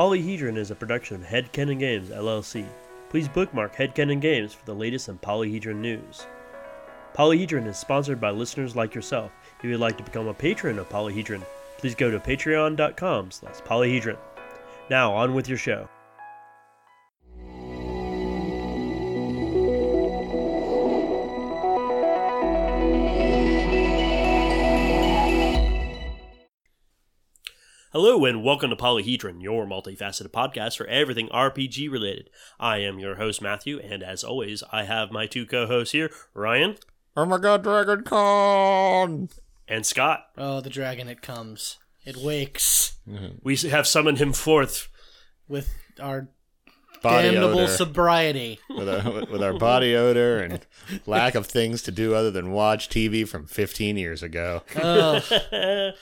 Polyhedron is a production of Headcanon Games LLC. Please bookmark Headcanon Games for the latest in Polyhedron news. Polyhedron is sponsored by listeners like yourself. If you would like to become a patron of Polyhedron, please go to patreon.com slash polyhedron. Now, on with your show. Hello and welcome to Polyhedron, your multifaceted podcast for everything RPG related. I am your host Matthew, and as always, I have my two co-hosts here, Ryan Oh my god, Dragon Con! and Scott. Oh, the dragon, it comes. It wakes mm-hmm. We have summoned him forth. with our Body damnable odor. sobriety. with, our, with our body odor and lack of things to do other than watch TV from 15 years ago. Oh,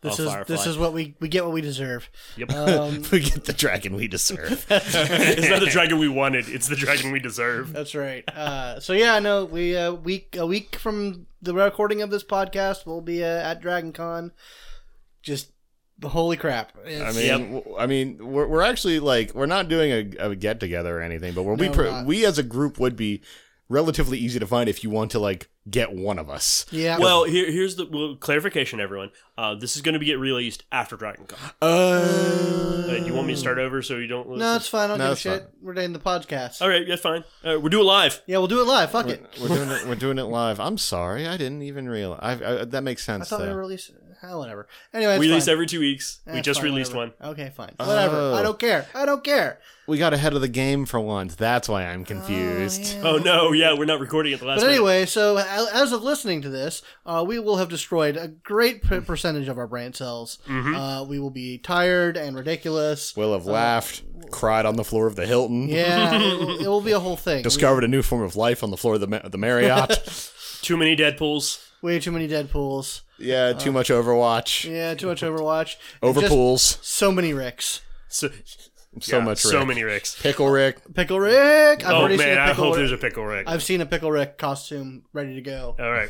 this is Firefly. this is what we we get what we deserve. Yep. Um, we get the dragon we deserve. it's not the dragon we wanted; it's the dragon we deserve. that's right. Uh, so yeah, no, we uh, week a week from the recording of this podcast, we'll be uh, at Dragon Con. Just holy crap! I It's- mean, Yep. w- I mean, we're, we're actually like we're not doing a, a get together or anything, but we're, we No, pr- we're not. we as a group would be relatively easy to find if you want to like get one of us. yeah. Well, here, here's the well, clarification, everyone. Uh, this is going to be get released after Dragon Con. Uh, Uh, do you want me to start over so you don't? no, it's fine. I don't No, give a shit. fine. We're doing the podcast. All right, yeah, fine. Uh, we'll do it live. Yeah, we'll do it live. Fuck it. we're doing it. We're doing it live. I'm sorry, I didn't even realize. I, I, that makes sense. I sense. thought we though. were releasing. Hell, whatever. Anyway, we release fine. every two weeks. we just fine, released whatever. one. Okay, fine. Whatever. Oh. I don't care. I don't care. we got ahead of the game for once. That's why I'm confused. yeah. Oh no, yeah, we're not recording at the last. But minute. anyway, so as of listening to this, uh, we will have destroyed a great percentage of our brain cells. Mm-hmm. Uh, we will be tired and ridiculous. We'll have laughed, cried on the floor of the Hilton, Yeah, it, will, it will be a whole thing. discovered a new form of life on the floor of the, the Marriott. too many Deadpool's. Way too many Deadpools. yeah, too much Overwatch. Yeah, too much Overwatch. Over pools. So many Ricks. So, So yeah, much So many Ricks. Pickle Rick. Pickle Rick. I've oh already seen man, a I Pickle hope Rick. there's a pickle Rick. I've seen a Pickle Rick costume ready to go. All right.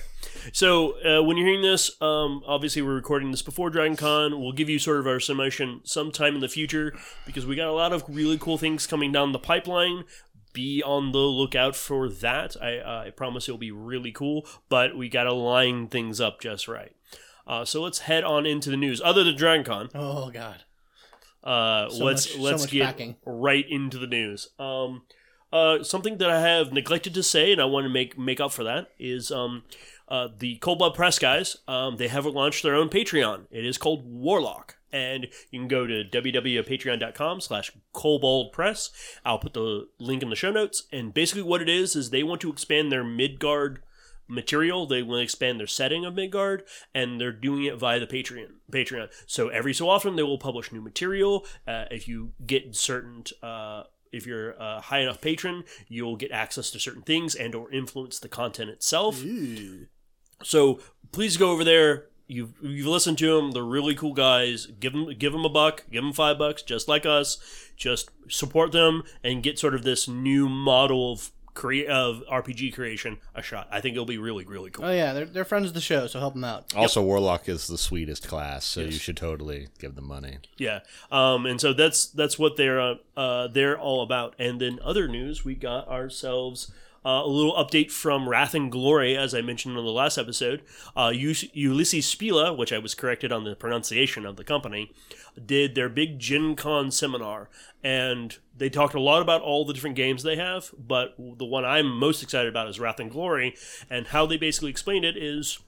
So uh, when you're hearing this, um, obviously we're recording this before Dragon Con. We'll give you sort of our summation sometime in the future because we got a lot of really cool things coming down the pipeline. Be on the lookout for that. I, uh, I promise it'll be really cool, but we got to line things up just right. Uh, so let's head on into the news. Other than Dragon Con, Oh God. uh, So let's much- let's much get right into the news. Um, uh, something that I have neglected to say, and I want to make make up for that, is um, uh, the Kobold Press guys. Um, they have launched their own Patreon. It is called Warlock, and you can go to www.patreon.com slash Press. I'll put the link in the show notes. And basically, what it is is they want to expand their Midgard material. They want to expand their setting of Midgard, and they're doing it via the Patreon. Patreon. So every so often they will publish new material. Uh, if you get certain, uh, if you're a high enough patron, you'll get access to certain things and or influence the content itself. So please go over there. You've, you've listened to them. They're really cool guys. Give them give them a buck. Give them five bucks, just like us. Just support them and get sort of this new model of crea- of RPG creation a shot. I think it'll be really really cool. Oh yeah, they're, they're friends of the show, so help them out. Also, Warlock is the sweetest class, so you should totally give them money. Yeah. Um, and so that's that's what they're uh, uh, they're all about. And then other news, we got ourselves uh, a little update from Wrath and Glory, as I mentioned on the last episode. Uh, Ulisses Spiele, which I was corrected on the pronunciation of the company, did their big Gen Con seminar, and they talked a lot about all the different games they have. But the one I'm most excited about is Wrath and Glory, and how they basically explained it is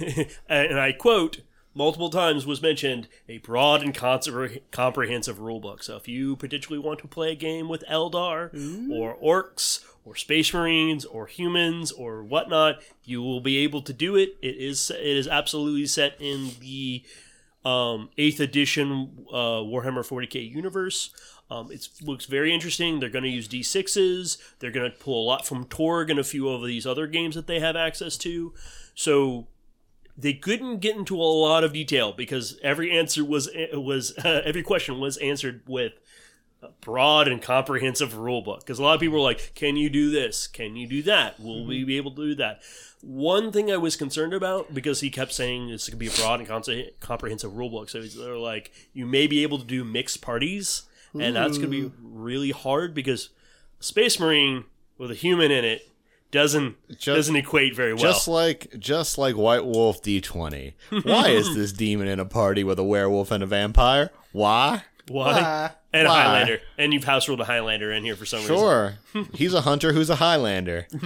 and I quote, multiple times was mentioned a broad and compre- comprehensive rulebook. So if you potentially want to play a game with Eldar or orcs or space marines or humans or whatnot, you will be able to do it. It is it is absolutely set in the um, eighth edition uh, Warhammer 40k universe. Um, it looks very interesting. They're going to use d6s. They're going to pull a lot from Torg and a few of these other games that they have access to. So they couldn't get into a lot of detail because every answer was was uh, every question was answered with broad and comprehensive rule book because a lot of people are like, "Can you do this? Can you do that? Will we mm-hmm. be able to do that?" One thing I was concerned about because he kept saying this could be a broad and comprehensive rule book, so they're like, "You may be able to do mixed parties." And that's going to be really hard because Space Marine with a human in it doesn't just, doesn't equate very well. Just like just like White Wolf D twenty. Why is this demon in a party with a werewolf and a vampire? Why? Why? Why? And a Highlander. And you've house ruled a Highlander in here for some reason. Sure. He's a hunter who's a Highlander.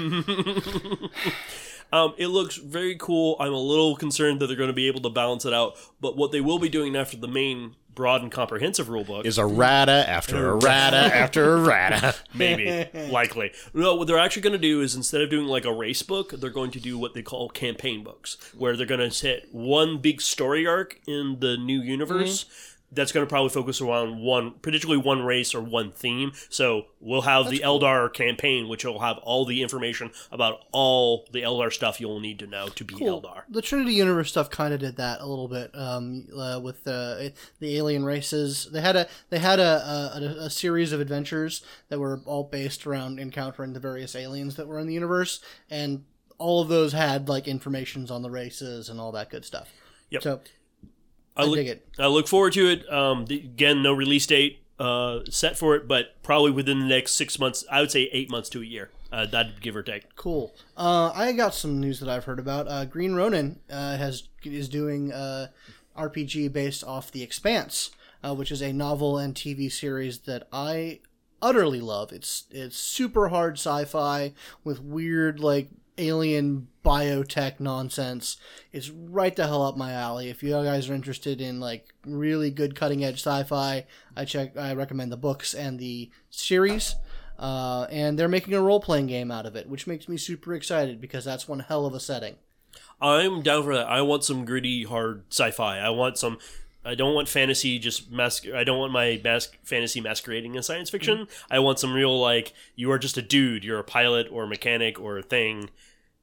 Um, it looks very cool. I'm a little concerned that they're going to be able to balance it out. But what they will be doing after the main broad and comprehensive rulebook Is a rata after a rata after a rata. maybe likely no what they're actually going to do is instead of doing like a race book they're going to do what they call campaign books where they're going to set one big story arc in the new universe that's going to probably focus around one particularly one race or one theme so we'll have the eldar campaign which will have all the information about all the eldar stuff you'll need to know to be eldar The Trinity Universe stuff kind of did that a little bit um, uh, with the the alien races. They had a they had a, a a series of adventures that were all based around encountering the various aliens that were in the universe, and all of those had like informations on the races and all that good stuff. Yep. So I I look, dig it. I look forward to it. Um, the, again, no release date uh, set for it, but probably within the next six months. I would say eight months to a year. Uh, that give or take. Cool. Uh, I got some news that I've heard about. Uh, Green Ronin uh, has is doing uh, RPG based off The Expanse, uh, which is a novel and TV series that I utterly love. It's it's super hard sci-fi with weird like alien biotech nonsense. is right the hell up my alley. If you guys are interested in like really good cutting edge sci-fi, I check. I recommend the books and the series. Uh, and they're making a role playing game out of it, which makes me super excited because that's one hell of a setting. I'm down for that. I want some gritty, hard sci-fi. I want some. I don't want fantasy just mask. I don't want my mask fantasy masquerading as science fiction. I want some real like you are just a dude. You're a pilot or a mechanic or a thing,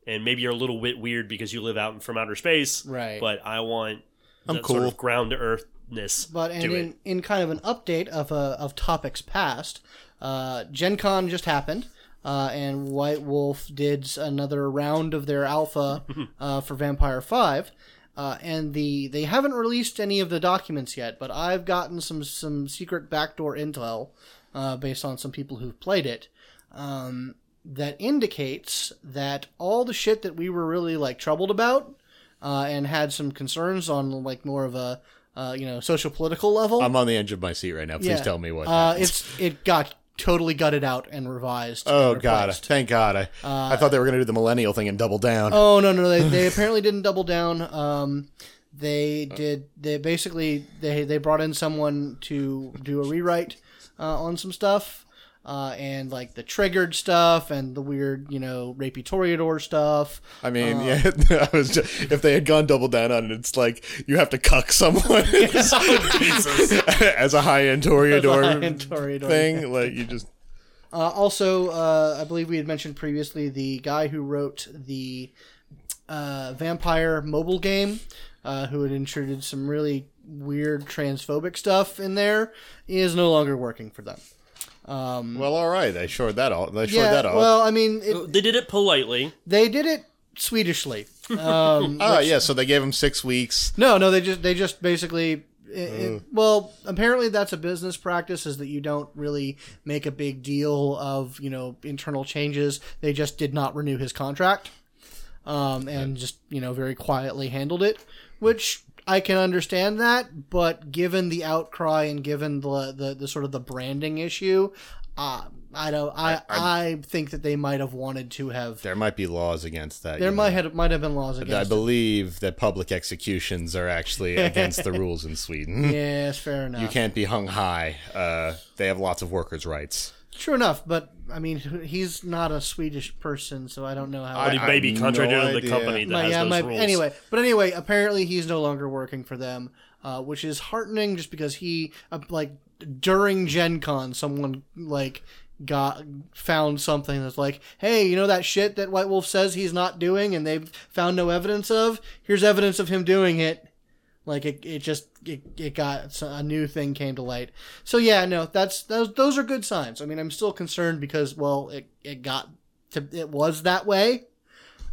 and maybe you're a little bit weird because you live out from outer space. Right. But I want I'm that sort cool. of ground to earthness. But and in, it. in kind of an update of uh, of topics past, uh, Gen Con just happened, uh, and White Wolf did another round of their alpha uh, for Vampire Five. Uh, and the they haven't released any of the documents yet, but I've gotten some some secret backdoor intel uh, based on some people who've played it um, that indicates that all the shit that we were really like troubled about uh, and had some concerns on like more of a uh, you know social political level. I'm on the edge of my seat right now. Please Yeah. tell me what. uh, happens. it's it got totally gutted out and revised. oh and God! replaced. Thank God! I I thought they were gonna do the millennial thing and double down. Oh no no they, they apparently didn't double down. Um, they did they basically they they brought in someone to do a rewrite uh, on some stuff. Uh, and like the triggered stuff and the weird, you know, rapey Toreador stuff. I mean, uh, yeah. I was just, if they had gone double down on it, it's like you have to cuck someone as a high end Toreador thing. Like you just Uh, also, uh, I believe we had mentioned previously the guy who wrote the uh, vampire mobile game, uh, who had intruded some really weird transphobic stuff in there, is no longer working for them. Well, all right. They shored that off. They shored yeah, that off. well, I mean, it, They did it politely. they did it Swedishly. Um, oh yeah. So they gave him six weeks. No, no, they just they just basically. It, it- well, apparently that's a business practice is that you don't really make a big deal of you know internal changes. They just did not renew his contract, um, and just you know very quietly handled it, which I can understand that. But given the outcry and given the the, the sort of the branding issue, uh, I don't. I, I think that they might have wanted to have. There might be laws against that. There might know. have might have been laws I against. it. believe that public executions are actually against the rules in Sweden. Yes, fair enough. You can't be hung high. Uh, they have lots of workers' rights. True enough, but I mean, he's not a Swedish person, so I don't know how. But he I may be have contracted no to the company that Might- has yeah, those might- rules. Anyway, but anyway, apparently he's no longer working for them, uh, which is heartening. Just because he, uh, like, during Gen Con, someone like got found something that's like, hey, you know that shit that White Wolf says he's not doing, and they've found no evidence of. Here's evidence of him doing it. Like it, it just it, it got a new thing came to light. So yeah, no, that's those those are good signs. I mean, I'm still concerned because well, it it got to it was that way,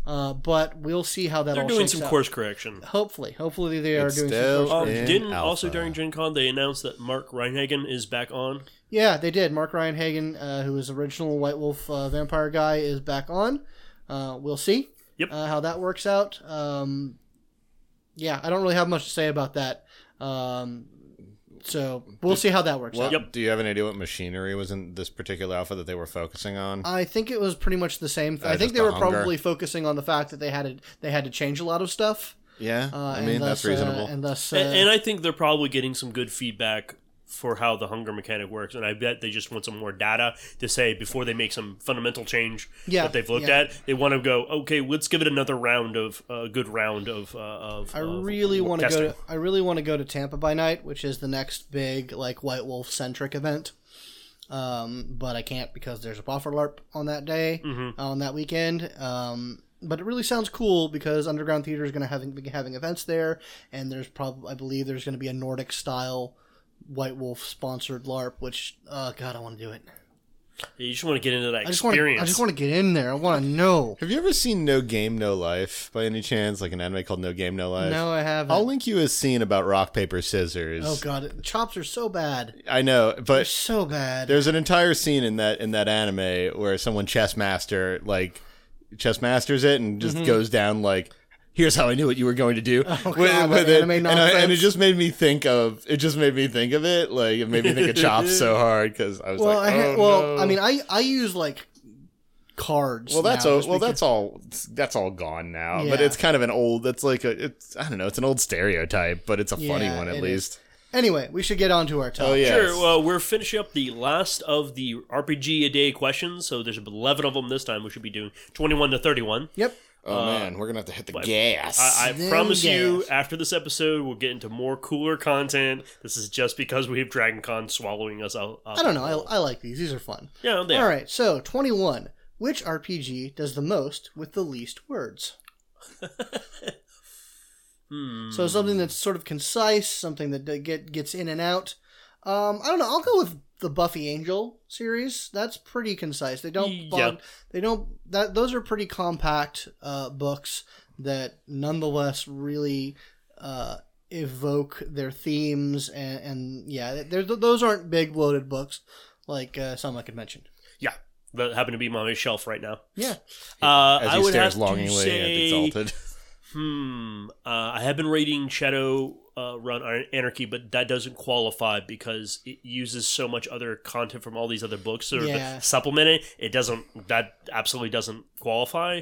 uh, but we'll see how that They're all doing some out. course correction. Hopefully, hopefully they are It's doing still- some course Um, In didn't alpha. also during Gen Con they announced that Mark Rein-Hagen is back on. Yeah, they did. Mark Rein-Hagen, uh, who was original White Wolf uh, vampire guy, is back on. Uh, we'll see. Yep. Uh, how that works out. Um, yeah, I don't really have much to say about that. Um, so we'll see how that works What, out. Yep. Do you have any idea what machinery was in this particular alpha that they were focusing on? I think it was pretty much the same. Uh, I think they the were hunger. probably focusing on the fact that they had to they had to change a lot of stuff. yeah, Uh, I mean thus, that's reasonable. Uh, and thus, uh, and, and I think they're probably getting some good feedback for how the hunger mechanic works, and I bet they just want some more data to say before they make some fundamental change Yeah, that they've looked yeah. at. They want to go, okay, let's give it another round of a good round of uh, of. I really want to go. To, I really want to go to Tampa by night, which is the next big like White Wolf centric event. Um, but I can't because there's a boffer LARP on that day, Mhm. on that weekend. Um, but it really sounds cool because Underground Theater is going to having be having events there, and there's probably I believe there's going to be a Nordic style White Wolf sponsored LARP. Which, uh, God, I want to do it. You just want to get into that I just want. experience. I just want to get in there. I want to know. Have you ever seen No Game No Life by any chance? Like an anime called No Game No Life. No, I haven't. I'll link you a scene about rock paper scissors. oh God, the chops are so bad. I know, but They're but so bad. there's an entire scene in that in that anime where someone chess master like chess masters it and just goes down like here's how I knew what you were going to do. Oh, God, that it. And, I, and it just made me think of it just made me think of it like it made me think of chops so hard because I was well, like I oh, well, no. I mean, I I use like cards. well that's now, all well because- that's all that's all gone now but it's kind of an old that's like a it's I don't know it's an old stereotype but it's a funny one at it least Anyway, we should get on to our top. oh yeah Sure. Well, we're finishing up the last of the RPG a day questions. So there's 11 of them this time. We should be doing 21 to 31. Yep. Oh man we're gonna have to hit the gas I, I Then promise you, after this episode, we'll get into more cooler content. This is just because we have Dragon Con swallowing us out. I don't know. I, I like these. These are fun. Yeah, they All are. right. So twenty one. Which RPG does the most with the least words? Hmm. So something that's sort of concise, something that get gets in and out. Um, I don't know. I'll go with the Buffy Angel series. That's pretty concise. They don't Yeah. bog, they don't that those are pretty compact uh, books that nonetheless really uh, evoke their themes and, and yeah, those aren't big loaded books like uh, some I could mention. Yeah, that happen to be on my shelf right now. Yeah. Uh, as I he would stares have longingly to at say, Exalted Hmm. Uh, I have been reading Shadow uh, Run Anarchy, but that doesn't qualify because it uses so much other content from all these other books or Yeah. are supplemented. It doesn't. That absolutely doesn't qualify.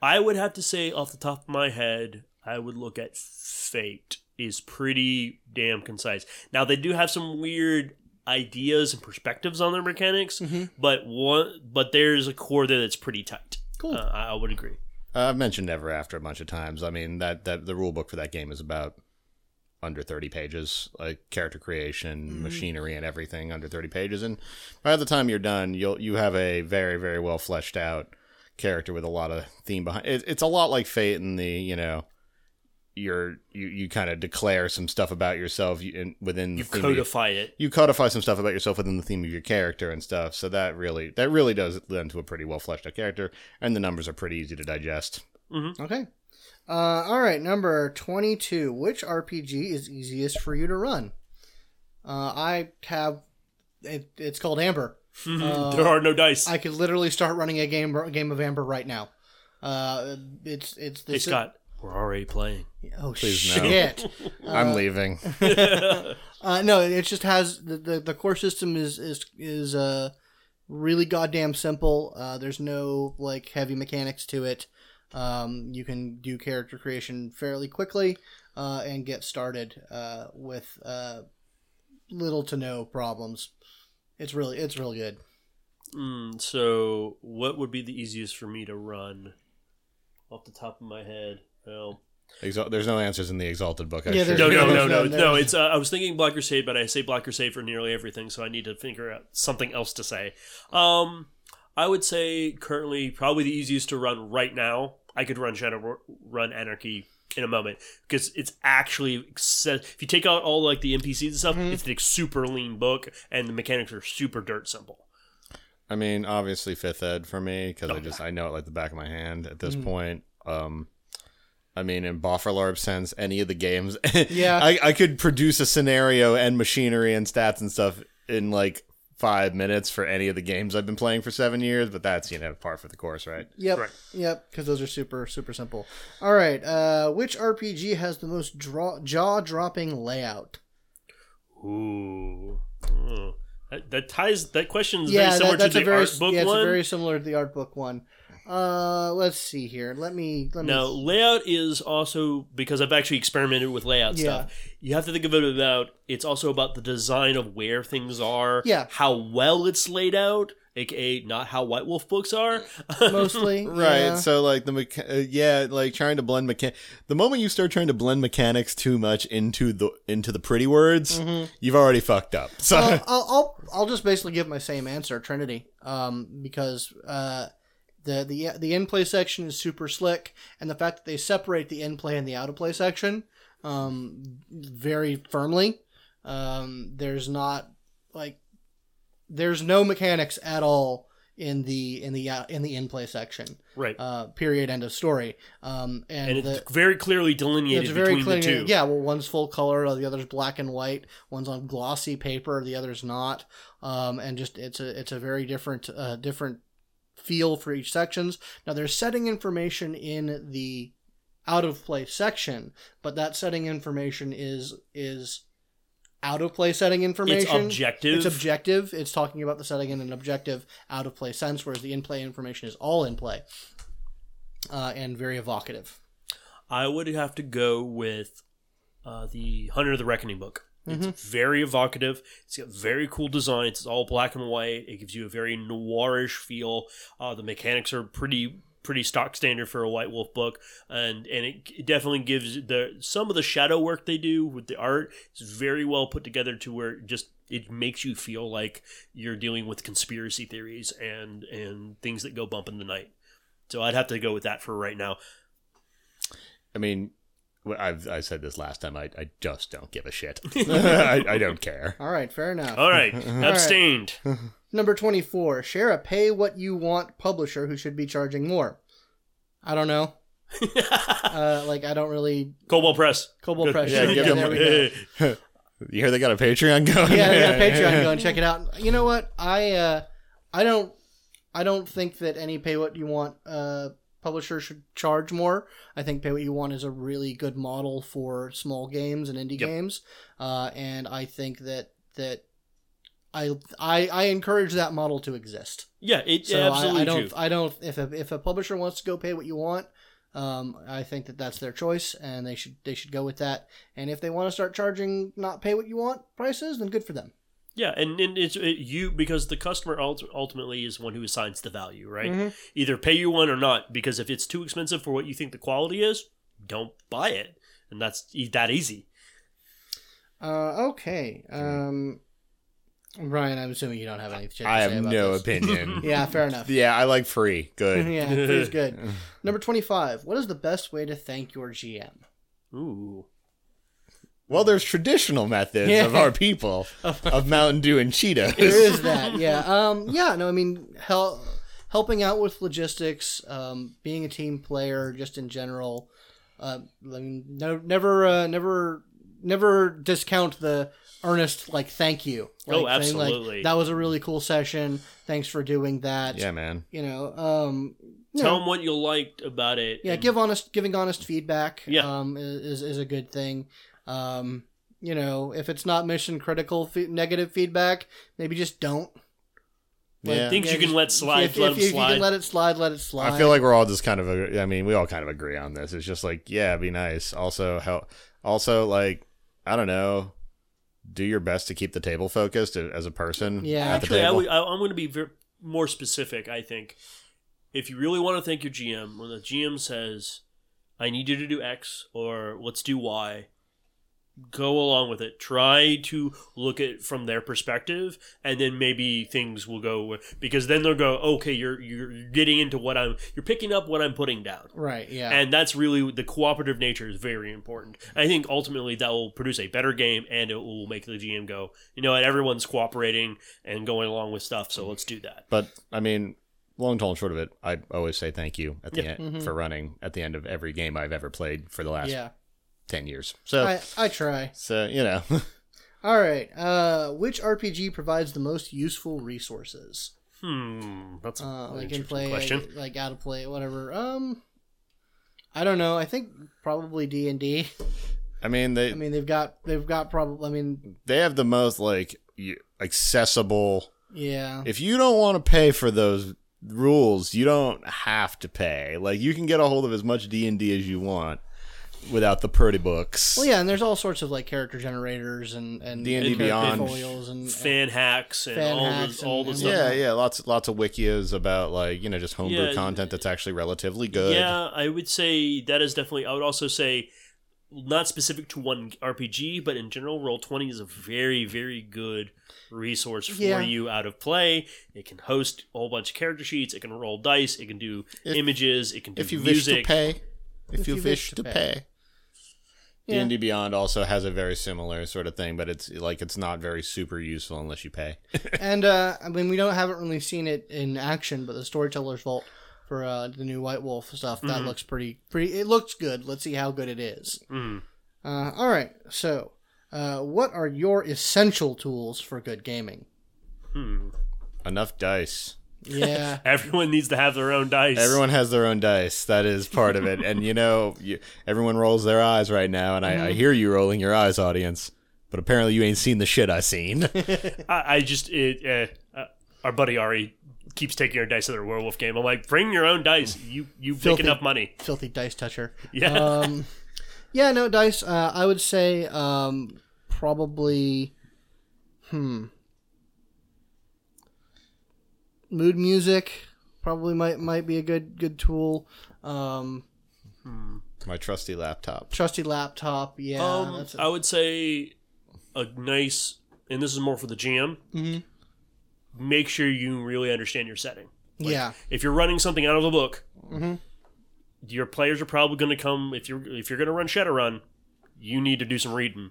I would have to say, off the top of my head, I would look at Fate. Is pretty damn concise. Now they do have some weird ideas and perspectives on their mechanics, but one, but there's a core there that's pretty tight. Cool. Uh, I I would agree. Uh, I've mentioned Never After a bunch of times. I mean that that the rule book for that game is about under 30 pages, like character creation, machinery, and everything under 30 pages. And by the time you're done, you'll you have a very very well fleshed out character with a lot of theme behind. It, it's a lot like Fate in the you know. You're you, you kind of declare some stuff about yourself in, within You the theme your- codify it. you codify some stuff about yourself within the theme of your character and stuff. So that really that really does lend to a pretty well fleshed out character, and the numbers are pretty easy to digest. Okay. Uh, all right, number 22. Which RPG is easiest for you to run? Uh, I have. It, it's called Amber. Uh, there are no dice. I could literally start running a game a game of Amber right now. Uh, it's it's hey this. Scott, we're already playing. oh Please no. shit! I'm leaving. Uh, no, it just has the, the the core system is is is uh really goddamn simple. Uh, there's no like heavy mechanics to it. Um, you can do character creation fairly quickly uh, and get started uh, with uh, little to no problems. It's really it's really good. Mm, so, what would be the easiest for me to run? Off the top of my head, well, Exal- There's no answers in the Exalted book. I Yeah, assure there's no, no, no, no, no, no. It's uh, I was thinking Black Crusade, but I say Black Crusade for nearly everything, so I need to figure out something else to say. Um, I would say currently probably the easiest to run right now. I could run Shadow Run Anarchy in a moment because it's actually set, if you take out all like the NPCs and stuff, it's a super lean book and the mechanics are super dirt simple. I mean, obviously fifth ed for me because I just I know it like the back of my hand at this point. Um, I mean, in boffer LARP sense, any of the games, Yeah. I I could produce a scenario and machinery and stats and stuff in like five minutes for any of the games I've been playing for seven years. But that's you know par for the course, right? Yep. Right. Yep. Because those are super super simple. All right. Uh, which RPG has the most draw jaw dropping layout? Ooh. Oh. That, that ties that question is yeah, very similar that, to the very art book yeah, it's very similar to the art book one. Uh, let's see here. Let me let Now, me. layout is also because I've actually experimented with layout Yeah. stuff. You have to think of it about it's also about the design of where things are, Yeah. how well it's laid out, aka not how White Wolf books are. Mostly, Right. yeah. So like the mecha- uh, yeah, like trying to blend mechan. The moment you start trying to blend mechanics too much into the into the pretty words, you've already fucked up. So I'll, I'll, I'll I'll just basically give my same answer, Trinity, um, because uh, the the the in play section is super slick, and the fact that they separate the in play and the out of play section um, very firmly. Um, there's not like there's no mechanics at all in the in the uh, in the in play section. right. Uh, period. End of story. Um, and, and the, it's very clearly delineated it's very between clear. the. Yeah, well, one's full color, the other's black and white. One's on glossy paper, the other's not. Um, and just it's a it's a very different uh, different feel for each sections. Now there's setting information in the out of play section, but that setting information is is out of play setting information. It's objective. It's objective. It's talking about the setting in an objective out of play sense, whereas the in play information is all in play. Uh, and very evocative. I would have to go with uh, the Hunter of the Reckoning book. Mm-hmm. It's very evocative. It's got very cool designs. It's all black and white. It gives you a very noirish feel. Uh, the mechanics are pretty pretty stock standard for a White Wolf book, and and it, it definitely gives the some of the shadow work they do with the art is very well put together to where it just it makes you feel like you're dealing with conspiracy theories and and things that go bump in the night. So I'd have to go with that for right now. I mean, well, I've I said this last time. I, I just don't give a shit. I, I don't care. All right, fair enough. All right, abstained. Number 24. Share a pay what you want publisher who should be charging more. I don't know. uh, like, I don't really. Kobold Press. Kobold Press. Yeah, sure, yeah, there we go. You hear they got a Patreon going? Yeah, they got a Patreon. going. check it out. You know what? I uh, I don't I don't think that any pay what you want uh, publisher should charge more. I think pay what you want is a really good model for small games and indie Yep. games, uh, and I think that that I, I I encourage that model to exist. Yeah, it So absolutely I, I don't true. I don't if a, if a publisher wants to go pay what you want, um, I think that that's their choice and they should they should go with that. And if they want to start charging not pay what you want prices, then good for them. Yeah, and, and it's it, you because the customer ult- ultimately is one who assigns the value, right? Mm-hmm. Either pay you one or not. Because if it's too expensive for what you think the quality is, don't buy it, and that's e- that easy. Uh, okay. Um, Brian, I'm assuming you don't have anything to I say have about no this. opinion. Yeah, fair enough. yeah, I like free. Good. yeah, pretty good. Number 25. What is the best way to thank your GM? Ooh, Well, there's traditional methods Yeah. of our people of Mountain Dew and Cheetos. There is that. Yeah. Um, yeah, no, I mean, hel- helping out with logistics, um, being a team player, just in general. Uh, I mean, no, never, uh, never, never discount the earnest, like, thank you. Like, Oh, saying, like, absolutely. that was a really cool session. Thanks for doing that. Yeah, man. You know, um, you tell know, them what you liked about it. yeah, and- give honest, giving honest feedback. Yeah. um, is is a good thing. Um, you know, if it's not mission critical fe- negative feedback, maybe just don't. Like, Yeah. Things you can just- let slide, If, let if, them if you can let it slide, let it slide. I feel like we're all just kind of. I mean, we all kind of agree on this. It's just like, yeah, be nice. Also, help. Also, like, I don't know. Do your best to keep the table focused as a person. Yeah. at Actually, I table. would, I, I'm going to be ver more specific. I think if you really want to thank your GM, when the GM says, "I need you to do X" or "Let's do Y," go along with it. Try to look at it from their perspective, and then maybe things will go because then they'll go, okay, you're you're getting into what I'm, you're picking up what I'm putting down. Right. Yeah. And that's really the cooperative nature is very important. I think ultimately that will produce a better game and it will make the GM go, you know what, everyone's cooperating and going along with stuff, so let's do that. But I mean, long told short of it, I always say thank you at the Yeah. end mm-hmm. for running at the end of every game I've ever played for the last yeah. Ten years. So, I I try. so you know, All right. Uh, which RPG provides the most useful resources? Hmm, that's a Uh, an like in interesting play, question. like, like out of play, whatever. Um, I don't know. I think probably D and D. I mean they I mean, they've got they've got probably. I mean, they have the most like accessible. yeah, If you don't want to pay for those rules, you don't have to pay. Like you can get a hold of as much D and D as you want without the pretty books. Well, yeah, and there's all sorts of like character generators and and D&D Beyond. portfolios and Fan hacks and Fan all hacks the all and- the stuff. Yeah, yeah, lots lots of wikias about like you know just homebrew Yeah. content that's actually relatively good. Yeah, I would say that is definitely. I would also say not specific to one RPG, but in general, Roll Twenty is a very, very good resource for Yeah. you out of play. It can host a whole bunch of character sheets. It can roll dice. It can do If- images. It can do if you music. wish to pay, if, you, wish to pay. Yeah. D&D Beyond also has a very similar sort of thing, but it's like it's not very super useful unless you pay. and uh, I mean, we don't haven't really seen it in action, but the Storyteller's Vault for uh, the new White Wolf stuff that Mhm. looks pretty pretty. It looks good. Let's see how good it is. Mm. Uh, all right, so uh, what are your essential tools for good gaming? Hmm. Enough dice. Yeah, Everyone needs to have their own dice. Everyone has their own dice. That is part of it. And you know, you, everyone rolls their eyes right now, and I, I hear you rolling your eyes, audience. But apparently, you ain't seen the shit I seen. I, I just it, uh, uh, our buddy Ari keeps taking our dice to their werewolf game. I'm like, bring your own dice. You you make Filthy. enough money. filthy dice toucher. Yeah. Um, yeah, no dice. Uh, I would say um, probably, hmm, mood music probably might might be a good good tool. Um, My trusty laptop. trusty laptop. Yeah, um, that's I would say a nice, and this is more for the GM. Mhm. Make sure you really understand your setting. yeah, If you're running something out of the book, Mhm. your players are probably going to come. If you're if you're going to run Shadowrun, you need to do some reading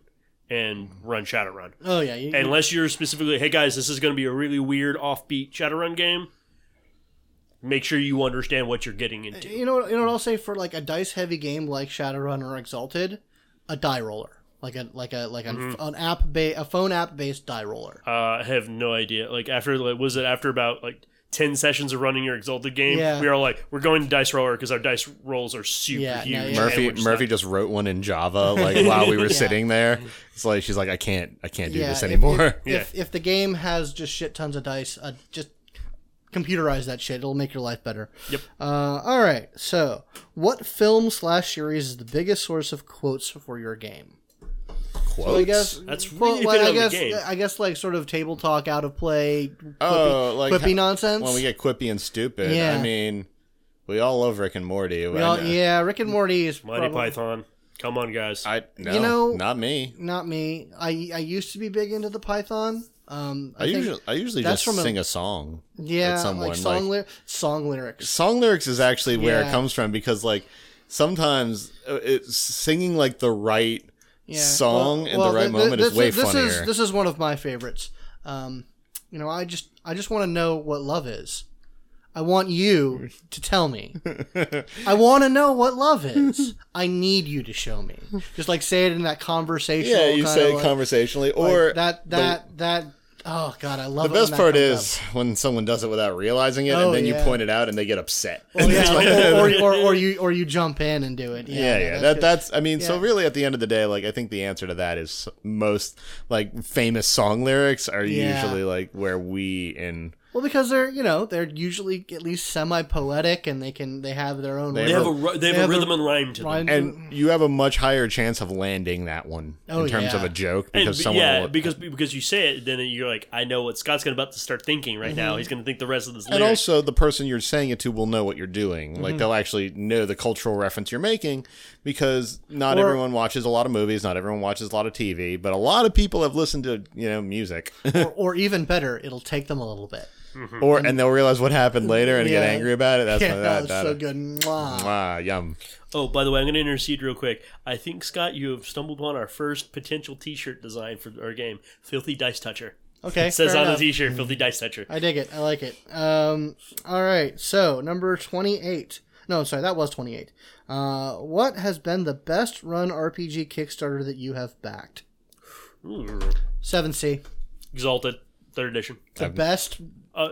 and run Shadowrun. oh yeah, you, Unless you're specifically, hey guys, this is going to be a really weird offbeat Shadowrun game. Make sure you understand what you're getting into. you know you know what I'll say for like a dice heavy game like Shadowrun or Exalted, a die roller. Like a like a like an, an app ba- a phone app based die roller. Uh, I have no idea. Like after like, was it after about like ten sessions of running your Exalted game? Yeah. We are like, we're going to dice roller because our dice rolls are super Yeah, no, huge. yeah. and Murphy we're just Murphy not- just wrote one in Java like while we were Yeah. sitting there. It's like she's like I can't I can't do yeah, this if- anymore. If, Yeah. if, if the game has just shit tons of dice, uh, just computerize that shit. It'll make your life better. Yep. Uh, all right. So, what film slash series is the biggest source of quotes for your game? Quotes. So I guess That's well, really like, been I on the guess game. I guess like sort of table talk, out of play, quippy, Oh, like quippy ha- nonsense. when we get quippy and stupid. Yeah. I mean, we all love Rick and Morty. All- yeah, Rick and Morty is Mighty probably- Python. Come on, guys. I no, You know- not me. Not me. I I used to be big into the Python. Um, I, I, usually I usually just from a- sing a song. yeah, at someone, like song like- ly- song lyrics. Song lyrics is actually where Yeah. it comes from because like sometimes uh, it's singing like the right yeah. song in the right th- th- moment is this, way this funnier. Is, this is one of my favorites. Um, you know, I just I just want to know what love is. I want you to tell me. I want to know what love is. I need you to show me. Just like say it in that conversational. yeah, you say it like- conversationally, like or that that that. Oh God, I love the best part is when someone does it without realizing it, Oh, and then yeah. you point it out, and they get upset. up. Oh, yeah, or, or, or, or you or you jump in and do it. Yeah, yeah, yeah. that's that that's. I mean, so really, at the end of the day, like I think the answer to that is most like famous song lyrics are usually like where we in Well, because they're you know they're usually at least semi poetic and they can they have their own. They They have a They they have, have a a rhythm and rhyme to them. rhyme- and you have a much higher chance of landing that one Oh, in terms of a joke because b- someone yeah, will, because because you say it, then you're like, I know what Scott's gonna about to start thinking right now. He's gonna think the rest of this. and lyric. also the person you're saying it to will know what you're doing. Mm-hmm. Like they'll actually know the cultural reference you're making because not Or- everyone watches a lot of movies, not everyone watches a lot of TV, but a lot of people have listened to you know music, or, or even better, it'll take them a little bit. Or and they'll realize what happened later and get angry about it. That's yeah, what that that, that, so good. Mwah. Mwah, yum. Oh, by the way, I'm going to intercede real quick. I think Scott, you have stumbled upon our first potential T-shirt design for our game, "Filthy Dice Toucher." Okay, It says on enough. the T-shirt, "Filthy Dice Toucher." I dig it. I like it. Um, all right. So number twenty-eight. No, sorry, that was twenty-eight. Uh, what has been the best run RPG Kickstarter that you have backed? Seventh Sea. Exalted, third edition. The best. Uh,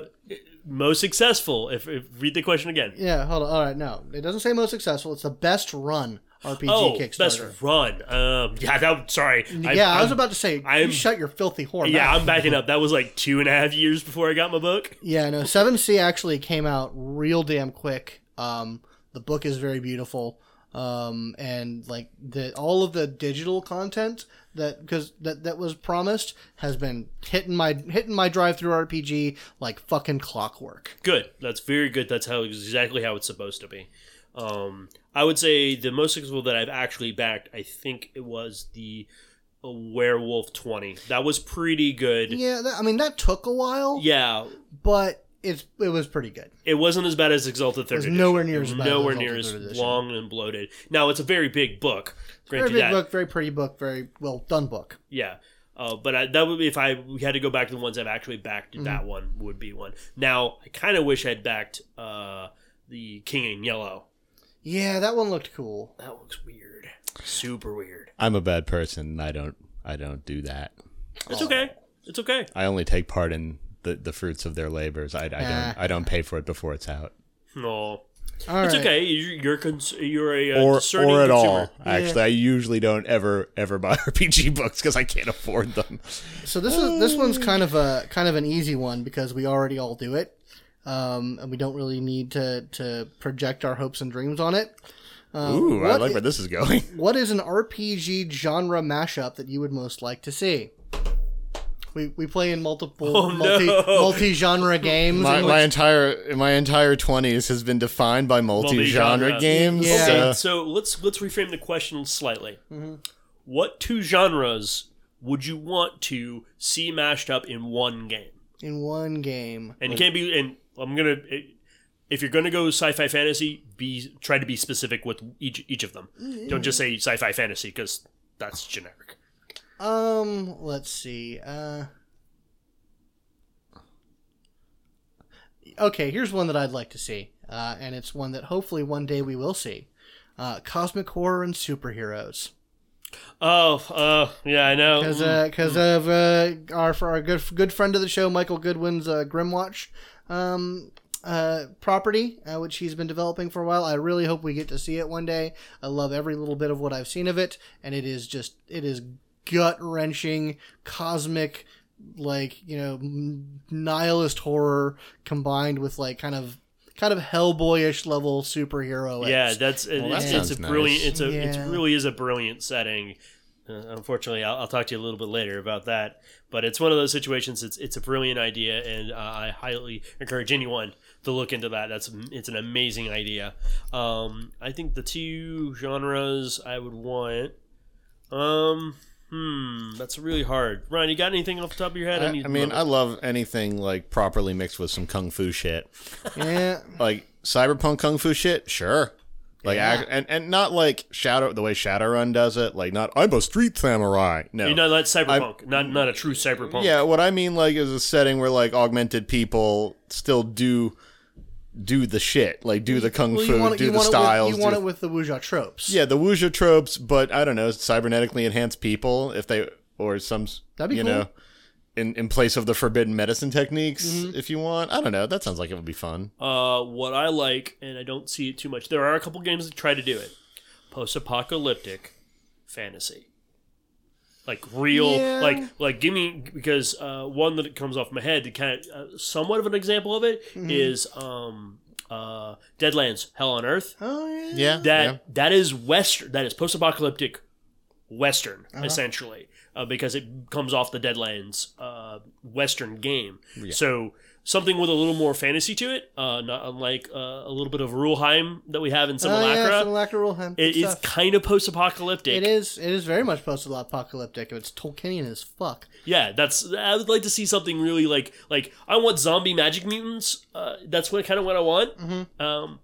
most successful. If, if read the question again. Yeah. Hold on. All right. No, it doesn't say most successful. It's the best run RPG oh, Kickstarter. best run. Um, yeah, that. Sorry. yeah, I, was I'm- about to say. I'm- you shut your filthy whore. Yeah. I'm backing up. That was like two and a half years before I got my book. Yeah, no, Seventh Sea actually came out real damn quick. Um, the book is very beautiful, um, and like the all of the digital content that because that that was promised has been hitting my hitting my DriveThruRPG like fucking clockwork. Good. That's very good. That's how exactly how it's supposed to be. Um, I would say the most successful that I've actually backed. I think it was the Werewolf Twenty. That was pretty good. Yeah, that, I mean that took a while, Yeah, but it's it was pretty good. it wasn't as bad as Exalted Third was Edition. nowhere near It was as bad nowhere Exalted near as long and bloated. Now it's a very big book. Very big that, book, very pretty book, very well done book. yeah. Uh, but I, that would be if I we had to go back to the ones I've actually backed. Mm-hmm. That one would be one. Now I kind of wish I'd backed uh, the King in Yellow. Yeah, that one looked cool. That looks weird. Super weird. I'm a bad person. I don't. I don't do that. It's okay. It's okay. I only take part in the, the fruits of their labors. I, I don't. I don't pay for it before it's out, No, All it's right. okay. You're you're, cons- you're a uh, or discerning or at consumer. all. Actually, I usually don't ever ever buy RPG books because I can't afford them. So this is this one's kind of a kind of an easy one because we already all do it, um, and we don't really need to to project our hopes and dreams on it. Um, Ooh, I like i- where this is going. what is an RPG genre mashup that you would most like to see? We, we play in multiple Oh, multi no. multi genre games. My, in my entire my entire twenties has been defined by multi-genre Multi-genre. games. Yeah. Okay, so- so let's let's reframe the question slightly. Mm-hmm. What two genres would you want to see mashed up in one game? in one game. And it can't be. And I'm gonna. If you're gonna go sci-fi fantasy, be try to be specific with each each of them. Don't just say sci-fi fantasy because that's generic. Um, let's see. Uh, okay, here's one that I'd like to see, uh, and it's one that hopefully one day we will see: uh, cosmic horror and superheroes. Oh, uh, yeah, I know. Because Mm. because of uh, our for our good good friend of the show, Michael Goodwin's uh, Grimwatch um, uh, property, uh, which he's been developing for a while. I really hope we get to see it one day. I love every little bit of what I've seen of it, and it is just it is gut wrenching, cosmic, like you know, nihilist horror combined with like kind of kind of Hellboyish level superhero. Yeah, that's it, Well, that it's, it's a nice. brilliant. It's a Yeah. it really is a brilliant setting. Uh, unfortunately, I'll, I'll talk to you a little bit later about that. But it's one of those situations. It's it's a brilliant idea, and uh, I highly encourage anyone to look into that. That's it's an amazing idea. Um, I think the two genres I would want. Um, hmm, that's really hard. Ryan, you got anything off the top of your head? I, need I a mean. I love anything like properly mixed with some kung fu shit. yeah. Like cyberpunk kung fu shit, sure. Like Yeah. and and not like Shadow the way Shadowrun does it. Like not I'm a street samurai. No, you know that's cyberpunk, not not a true cyberpunk. Yeah, what I mean like is a setting where like augmented people still do do the shit, like do the kung Well, fu, want, it- do the want styles. With, you want do- it with the wuxia tropes. yeah, the wuxia tropes, but I don't know, cybernetically enhanced people if they or some That'd be you cool. know in in place of the forbidden medicine techniques Mm-hmm. if you want. I don't know. That sounds like it would be fun. Uh, what I like, and I don't see it too much. There are a couple games that try to do it. Post-apocalyptic fantasy. Like real Yeah. like like give me because uh, one that comes off my head to kind of uh, somewhat of an example of it is Mm-hmm. um uh Deadlands Hell on Earth Oh yeah. Yeah, that yeah. that is western that is post-apocalyptic western Uh-huh. essentially uh, because it comes off the deadlands uh, western game so something with a little more fantasy to it uh, not unlike uh, a little bit of Rulheim that we have in Oh Simulacra yeah, Simulacra Rulheim. it is kind of post-apocalyptic It is. It is very much post-apocalyptic. It's Tolkienian as fuck. yeah that's i would like to see something really like like i want zombie magic mutants uh, that's what kind of what i want Mm-hmm. um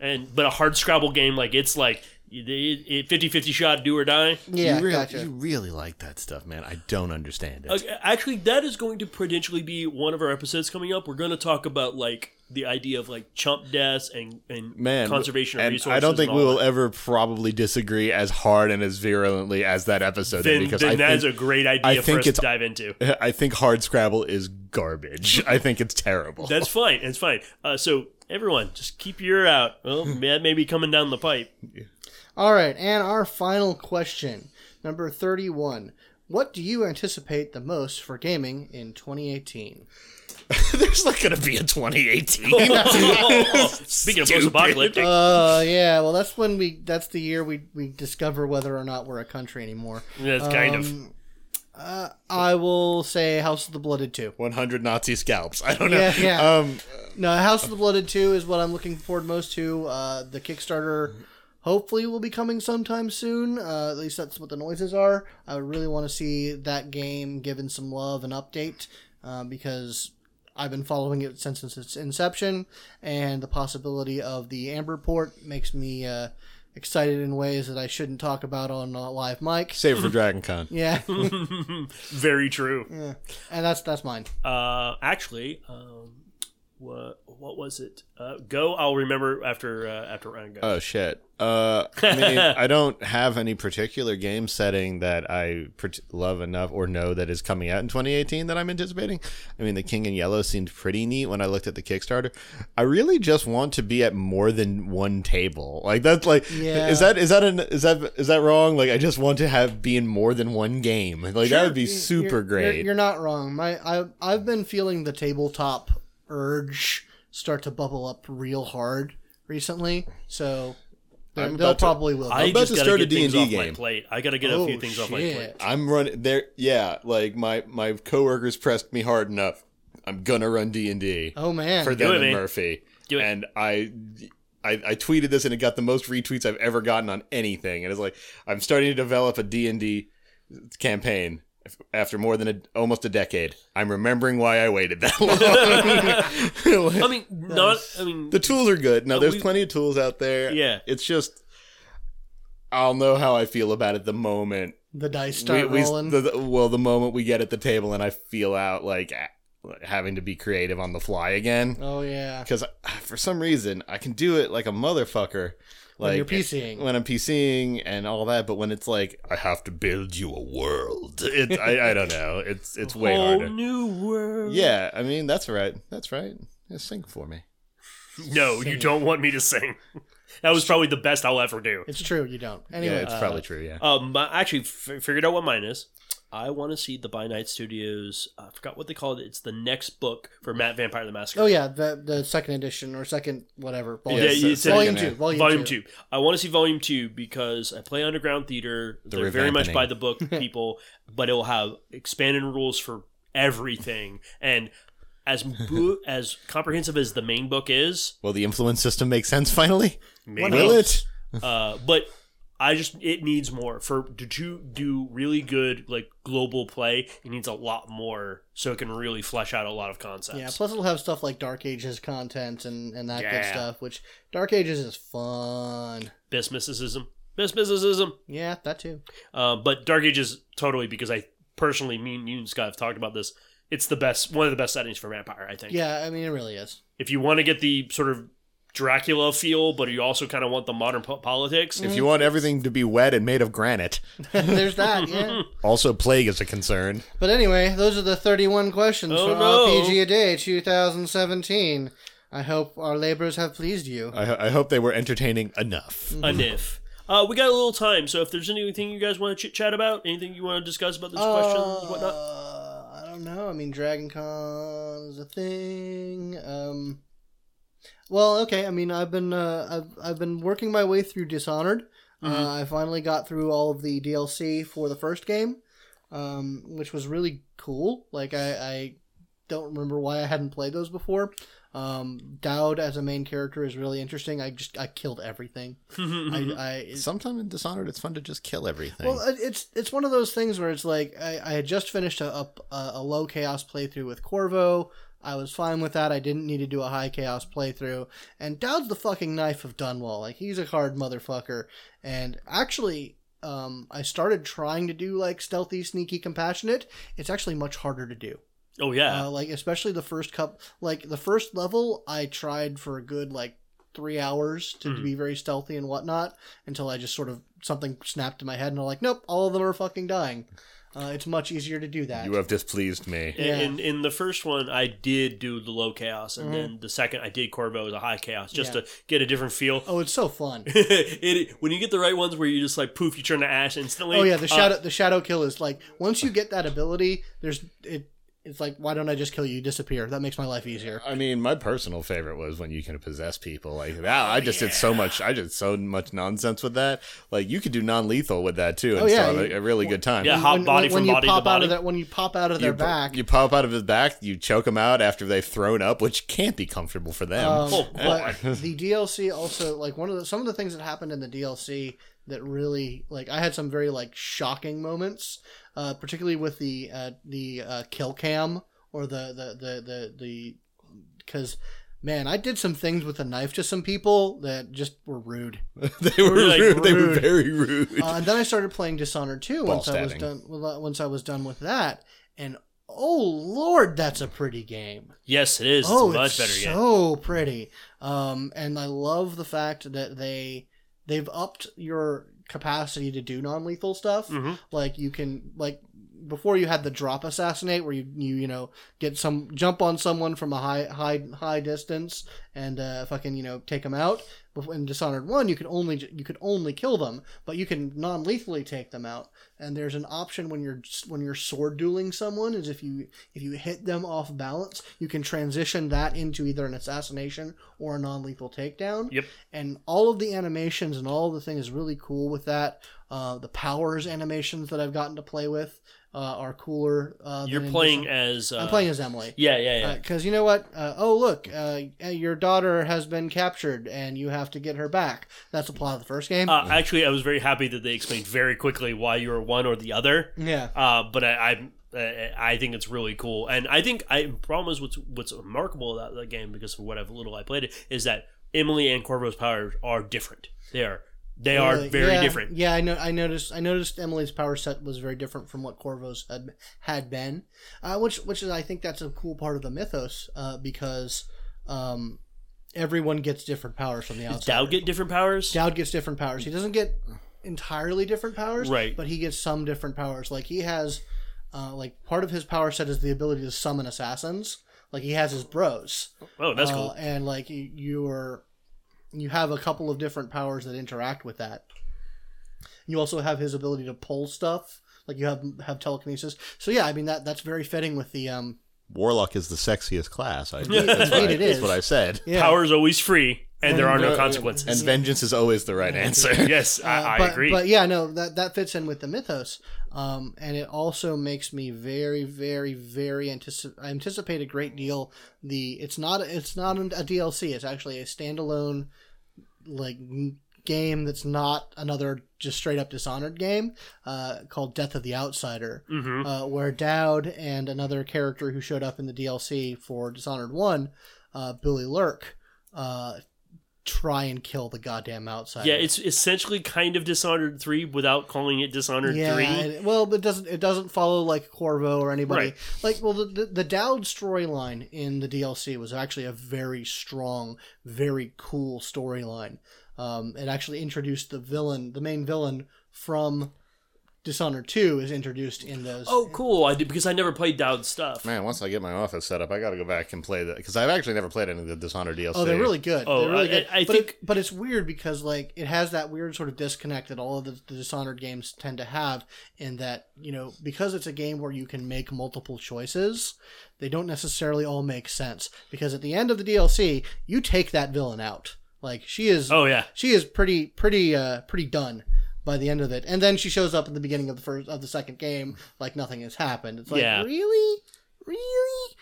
and but a hard scrabble game like it's like it, it, 50-50 shot do or die Yeah, you, really, gotcha. you really like that stuff, man. I don't understand it. Uh, Actually, that is going to potentially be one of our episodes coming up. We're going to talk about like the idea of like chump deaths and, and Man, conservation of and resources. I don't think we will that. ever probably disagree as hard and as virulently as that episode. Then, because then I that is think, a great idea I for think us to it's- dive into. I think hard Scrabble is garbage. I think it's terrible. That's fine. It's fine. Uh, so everyone, just keep your ear out. Well, that may be coming down the pipe. All right, and our final question, number thirty-one. What do you anticipate the most for gaming in 2018? There's not going to be a 2018. Speaking of post-apocalyptic, Uh, yeah. Well, that's when we. That's the year we we discover whether or not we're a country anymore. Yeah, that's kind of. Um, Uh, I will say House of the Blooded 2. 100 Nazi scalps. I don't know. Yeah, yeah. Um, No, House of the Blooded 2 is what I'm looking forward most to. Uh, the Kickstarter hopefully will be coming sometime soon. Uh, at least that's what the noises are. I would really want to see that game given some love and update uh, because I've been following it since its inception, and the possibility of the Amber port makes me uh, excited in ways that I shouldn't talk about on uh, live mic. save it for Dragon Con. Yeah, Very true. and that's that's mine. Uh, actually, um, what what was it? Uh, go. I'll remember after uh, after Ryan goes. Oh shit. Uh, I mean, I don't have any particular game setting that I part- love enough or know that is coming out in 2018 that I'm anticipating. I mean, the King in Yellow seemed pretty neat when I looked at the Kickstarter. I really just want to be at more than one table. Like that's like, Yeah. is that is that an is that is that wrong? Like I just want to have be in more than one game. Like that would be super you're- great. You're, you're not wrong. My I I've been feeling the tabletop urge start to bubble up real hard recently. So there- I'm they'll about to- probably will. I'm about to start a get things D&D game. plate. I gotta get a few Oh, things off my shit. plate. I'm running there. Yeah, like my my coworkers pressed me hard enough. I'm gonna run D and D oh man. for Do them it, and man. Murphy. Do it. And I, I I tweeted this and it got the most retweets I've ever gotten on anything. And it's like I'm starting to develop a D and D campaign after more than a, almost a decade. I'm remembering why I waited that long. I mean, not. I mean, the tools are good. No, Uh, there's we- plenty of tools out there. Yeah. it's just I'll know how I feel about it the moment the dice start we, we- rolling. the, the- well, the moment we get at the table and I feel out like having to be creative on the fly again. oh yeah. Because for some reason I can do it like a motherfucker. Like When you're PCing. when I'm PCing and all that, but when it's like I have to build you a world, it I, I don't know. It's it's way whole harder. new world. Yeah, I mean that's right. That's right. Yeah, sing for me. No, you don't want me to sing. That was probably the best I'll ever do. It's true. You don't. Yeah, Anyway. it's probably true. Yeah. Um, I actually f- figured out what mine is. I want to see the By Night Studios. I forgot what they called it. It's the next book for MET Vampire the Masquerade. oh yeah, the the second edition or second whatever. Volume, Yeah, Yes, you it's said- volume two. Volume, Volume two. two. I want to see volume two because I play Underground Theater. They're very much by the book people, but it will have expanded rules for everything. And as bo- as comprehensive as the main book is, Will the influence system make sense finally? maybe, Will it? uh, but I just it needs more for to, do really good like global play. It needs a lot more so it can really flesh out a lot of concepts. Yeah, plus it'll have stuff like Dark Ages content and, and that good stuff, which Dark Ages is fun. Best mysticism, best mysticism. Yeah, that too. Uh, but Dark Ages totally because I personally, me and you and Scott have talked about this. It's the best, one of the best settings for vampire. I think. Yeah, I mean it really is. If you want to get the sort of Dracula feel, but you also kind of want the modern po- politics. If you want everything to be wet and made of granite, There's that, yeah. also plague is a concern. But anyway, those are the 31 questions Oh, for no. RPG a Day 2017. I hope our labors have pleased you. I, ho- I hope they were entertaining enough. a niff. Uh, we got a little time, so if there's anything you guys want to chit chat about, anything you want to discuss about those questions, whatnot. Uh, I don't know. I mean, Dragon Con is a thing. Um, well, okay. I mean, I've been uh, I've I've been working my way through Dishonored. Uh, I finally got through all of the DLC for the first game, um, which was really cool. Like I, I don't remember why I hadn't played those before. Um, Dowd as a main character is really interesting. I just I killed everything. I, I Sometimes in Dishonored, it's fun to just kill everything. well, it's it's one of those things where it's like I, I had just finished a, a a low chaos playthrough with Corvo. I was fine with that. I didn't need to do a high chaos playthrough. And Dowd's the fucking knife of Dunwall. Like he's a hard motherfucker. And actually, um, I started trying to do like stealthy, sneaky, compassionate. It's actually much harder to do. oh yeah, Uh, like especially the first cup, like the first level, I tried for a good like three hours to, to be very stealthy and whatnot until I just sort of something snapped in my head and I'm like, nope, all of them are fucking dying. Uh, it's much easier to do that. you have displeased me. In- yeah. In, in the first one, I did do the low chaos, and then the second I did Corvo as a high chaos, just Mm-hmm. Yeah. to get a different feel. oh, it's so fun. it, when you get the right ones where you just like poof, you turn to ash instantly. Oh yeah, the uh, shadow the shadow kill is like once you get that ability, there's it. It's like why don't I just kill you? You disappear. That makes my life easier. I mean, my personal favorite was when you can possess people. Like that, I just did so much. I did so much nonsense with that. Like you could do non-lethal with that too, and Oh, yeah, still have a, a really good time. Yeah, hot body from you body to pop out body. of that when you pop out of their you, back. You pop out of his back, you choke them out after they've thrown up, which can't be comfortable for them. Um, Oh, but the DLC also like one of the some of the things that happened in the DLC that really like I had some very like shocking moments, uh, particularly with the uh, the uh, kill cam or the the the the the because man I did some things with a knife to some people that just were rude. they were like, rude. They were very rude. Uh, and then I started playing Dishonored 2 once I was done well, once I was done with that and oh lord that's a pretty game. yes, it is. Oh, it's much it's better game. so pretty. Um, and I love the fact that they they've upped your capacity to do non-lethal stuff. Mhm. Like you can like before you had the drop assassinate where you you you know get some jump on someone from a high high high distance and uh, fucking you know take them out. Bef- In Dishonored One, you could only you could only kill them, but you can non-lethally take them out. And there's an option when you're when you're sword dueling someone is if you if you hit them off balance, you can transition that into either an assassination or a non-lethal takedown. Yep. And all of the animations and all of the things is really cool with that. Uh, the powers animations that I've gotten to play with uh, are cooler. Uh, You're playing as. Uh, I'm playing as Emily. Yeah, yeah, yeah. Because you know what? Uh, oh, look, uh, your daughter has been captured and you have to get her back. That's the plot of the first game. Uh, actually, I was very happy that they explained very quickly why you were one or the other. yeah. Uh, but I, I, uh, I think it's really cool, and I think I problem is what's what's remarkable about the game because of what I've little I played it is that Emily and Corvo's powers are different. They are they are very Yeah, different. Yeah, I know. I noticed. I noticed Emily's power set was very different from what Corvo's had had been, uh, which which is I think that's a cool part of the mythos uh, because um, everyone gets different powers from the Does outside. Dowd get different powers? Dowd gets different powers. He doesn't get entirely different powers, Right. But he gets some different powers. Like he has, uh, like part of his power set is the ability to summon assassins. Like he has his bros. oh, that's Uh, cool. And like you, you're, you have a couple of different powers that interact with that. You also have his ability to pull stuff. Like you have have telekinesis. So yeah, I mean that that's very fitting with the um. Warlock is the sexiest class. I, Indeed, that's, what I, it that's what I said. Yeah. Power is always free, and there are no Uh, consequences. And vengeance is always the right answer. yes, I, Uh, I agree. But yeah, no, that that fits in with the mythos, um, and it also makes me very, very, very anticipate. I anticipate a great deal. The it's not it's not a DLC. It's actually a standalone like game that's not another just straight up Dishonored game uh, called Death of the Outsider, Mhm. uh, where Dowd and another character who showed up in the DLC for Dishonored One, uh, Billy Lurk. Try and kill the goddamn outsider. yeah, it's essentially kind of Dishonored three without calling it Dishonored yeah, three. it- well, it doesn't it doesn't follow like Corvo or anybody Right. like well the the, the Dowd storyline in the DLC was actually a very strong, very cool storyline. Um, it actually introduced the villain, the main villain from Dishonored 2 is introduced in those. Oh, cool! I did because I never played Dowd stuff. Man, once I get my office set up, I got to go back and play that because I've actually never played any of the Dishonored DLC. Oh, they're really good. Oh, they're really I- good. I- I but think- it, but it's weird because like it has that weird sort of disconnect that all of the, the Dishonored games tend to have, in that you know because it's a game where you can make multiple choices, they don't necessarily all make sense. Because at the end of the DLC, you take that villain out. Like she is. Oh yeah, she is pretty pretty uh pretty done by the end of it. And then she shows up at the beginning of the first of the second game like nothing has happened. It's like Yeah. really? Really?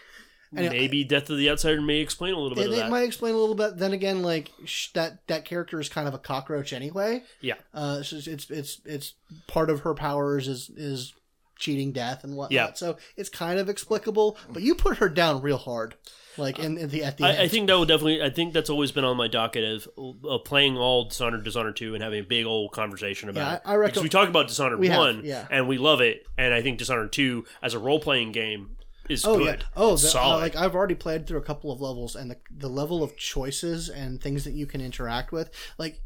It- maybe Death of the Outsider may explain a little bit it, it might explain a little bit. Then again like sh- that that character is kind of a cockroach anyway. Yeah, uh it's it's it's, it's part of her powers is is cheating death and whatnot. Yeah. so it's kind of explicable but you put her down real hard like in, in the at the end I, I think that will definitely. I think that's always been on my docket of uh, playing all Dishonored, Dishonored two, and having a big old conversation about Yeah, it. I- I reckon- we talk about Dishonored We have, one, yeah. and we love it, and I think Dishonored two as a role playing game is Oh good. yeah. Oh, the, uh, solid. like I've already played through a couple of levels, and the the level of choices and things that you can interact with. Like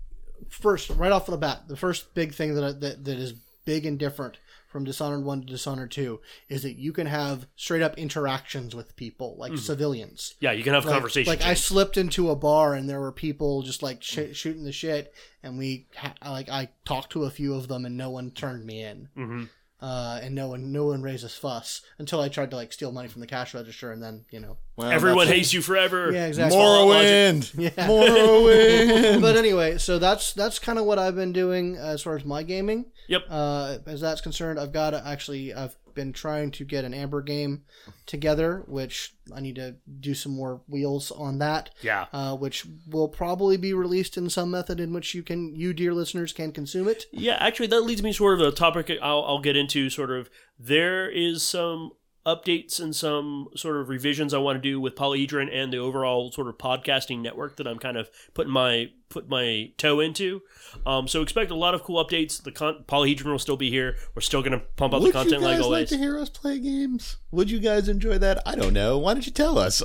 first, right off the bat, the first big thing that I, that that is big and different from Dishonored one to Dishonored two is that you can have straight up interactions with people, like civilians. yeah, you can have Like, conversations. like I slipped into a bar and there were people just like sh- shooting the shit, and we ha- like I talked to a few of them, and no one turned me in hmm uh, and no one no one raises fuss until I tried to like steal money from the cash register, and then you know. Well, Everyone that's- hates you forever. Yeah, exactly. Morrowind. Yeah. Morrowind. But anyway, so that's that's kind of what I've been doing as far as my gaming. Yep. Uh, as that's concerned, I've got to actually I've been trying to get an Amber game together, which I need to do some more wheels on that. Yeah. Uh, which will probably be released in some method in which you can, you dear listeners, can consume it. Yeah, actually, that leads me sort of a topic I'll, I'll get into. Sort of, there is some updates and some sort of revisions I want to do with Polyhedron and the overall sort of podcasting network that I'm kind of putting my put my toe into. Um, so expect a lot of cool updates. The con- Polyhedron will still be here. We're still going to pump out Would the content Would you guys like like to hear us play games? Would you guys enjoy that? I don't know. Why don't you tell us?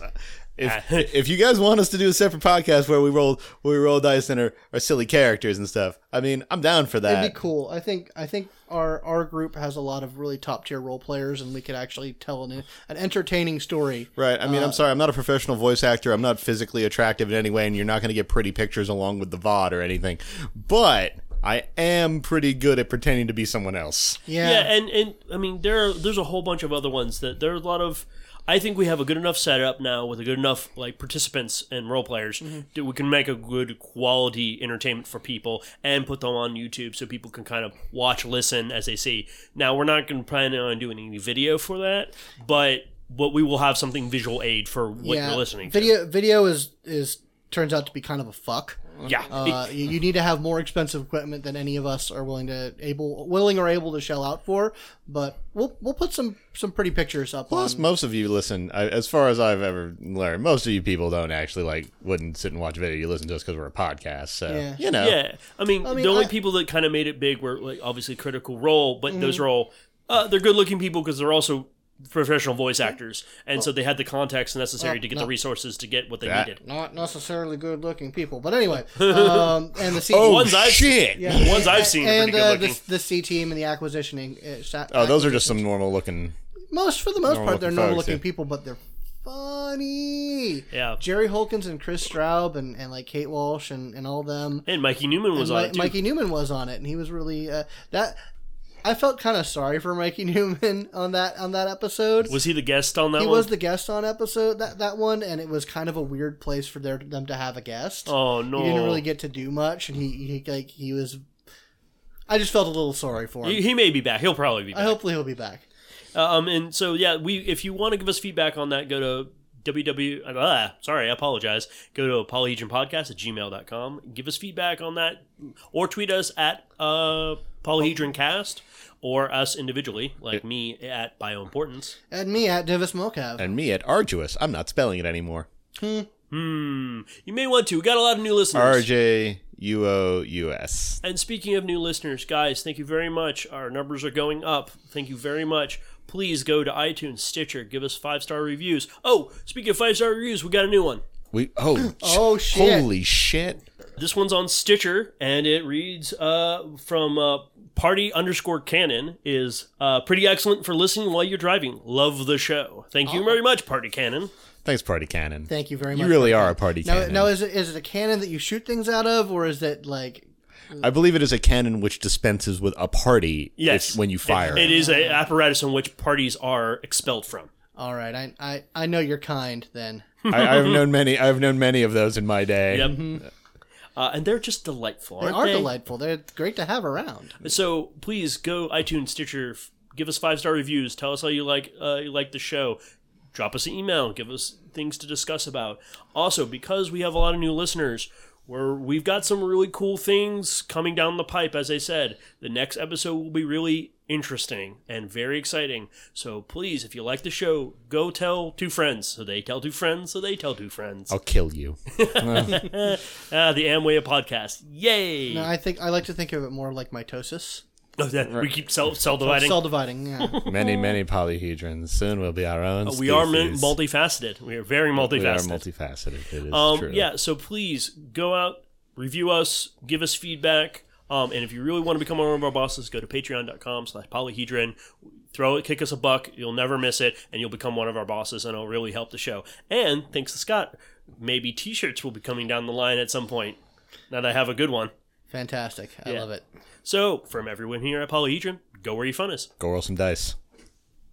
If, ah. if you guys want us to do a separate podcast where we roll where we roll dice and our, our silly characters and stuff, I mean, I'm down for that. It'd be cool. I think I think our our group has a lot of really top tier role players, and we could actually tell an an entertaining story. Right. I mean, I'm uh, sorry. I'm not a professional voice actor. I'm not physically attractive in any way, and you're not going to get pretty pictures along with the VOD or anything. But I am pretty good at pretending to be someone else. Yeah, Yeah, and and I mean there are, there's a whole bunch of other ones that there are a lot of. I think we have a good enough setup now with a good enough like participants and role players mm-hmm. that we can make a good quality entertainment for people and put them on YouTube so people can kind of watch, listen as they see. Now we're not going to plan on doing any video for that, but but we will have something visual aid for what yeah. you're listening to. Video video is is turns out to be kind of a fuck. To. Yeah, Uh, you, you need to have more expensive equipment than any of us are willing to able willing or able to shell out for. But we'll we'll put some some pretty pictures up Plus, on. most of you listen. I, as far as I've ever learned, most of you people don't actually like wouldn't sit and watch a video. You listen to us because we're a podcast. So Yeah. you know, Yeah, I mean, I mean, the only I- people that kind of made it big were like obviously Critical Role, but those Mm-hmm. are all uh, they're good-looking people because they're also professional voice actors, and so they had the context necessary Well, to get no. the resources to get what they That- needed. not necessarily good looking people, but anyway. Um, and the C- Oh Ones I've- shit! The ones I've seen and pretty uh, the, the C team and the acquisitioning. Uh, sa- Oh, those are just some normal looking. most for the most part they're normal-looking yeah. people, but they're funny. Yeah. Jerry Holkins and Chris Straub and, and like Kate Walsh and, and all them. And Mikey Neumann was And on Mi- it too. Mikey Neumann was on it, and he was really uh, that. I felt kind of sorry for Mikey Neumann on that on that episode. was he the guest on that he one? was the guest on episode that that one, and it was kind of a weird place for their them to have a guest. oh no, He didn't really get to do much, and he, he like he was. I just felt a little sorry for him. He, he may be back. He'll probably be I back. hopefully he'll be back. Um, and so yeah, we if you want to give us feedback on that, go to www. Ah, sorry, I apologize. Go to polyhedronpodcast at gmail.com. Give us feedback on that, or tweet us at uh, polyhedroncast, or us individually, like me at bioimportance. And me at Divis Mocav. And me at Arduous. I'm not spelling it anymore. Hmm. You may want to. We got a lot of new listeners. R J U O U S. And speaking of new listeners, guys, thank you very much. Our numbers are going up. Thank you very much. Please go to iTunes, Stitcher, give us five star reviews. Oh, speaking of five star reviews, we got a new one. We oh Oh, shit. Holy shit! This one's on Stitcher, and it reads uh, from uh, party underscore canon is uh, pretty excellent for listening while you're driving. Love the show. Thank you very much, Party Cannon. Thanks, Party Cannon. Thank you very much. You really are a party Now, cannon. now is it is it a cannon that you shoot things out of, or is it like I believe it is a cannon which dispenses with a party Yes, if, when you fire It, it is an apparatus in which parties are expelled from. all right? I I, I know you're kind then. I, I've known many. I've known many of those in my day. Yep. Uh, and they're just delightful. They are they? delightful. They're great to have around. So please go iTunes, Stitcher, f- give us five star reviews. Tell us how you like uh, you like the show. Drop us an email. Give us things to discuss about. Also, because we have a lot of new listeners, we're, we've got some really cool things coming down the pipe. As I said, the next episode will be really interesting and very exciting. So please, if you like the show, go tell two friends. So they tell two friends. So they tell two friends. I'll kill you. Ah, the Amway podcast. Yay! No, I think I like to think of it more like mitosis. Oh, that- we keep cell cell dividing. Cell dividing. Yeah. many, many polyhedrons. Soon we'll be our own. Uh, we are min- multifaceted. We are very multifaceted. We are multifaceted. multifaceted. It is um, true. yeah, so please go out, review us, give us feedback. Um, and if you really want to become one of our bosses, go to patreon.com slash polyhedron. Throw it, kick us a buck. You'll never miss it, and you'll become one of our bosses, and it'll really help the show. And thanks to Scott, maybe t shirts will be coming down the line at some point. Now that I have a good one. Fantastic. I Yeah. love it. So, from everyone here at Polyhedron, go where your fun is. Go roll some dice.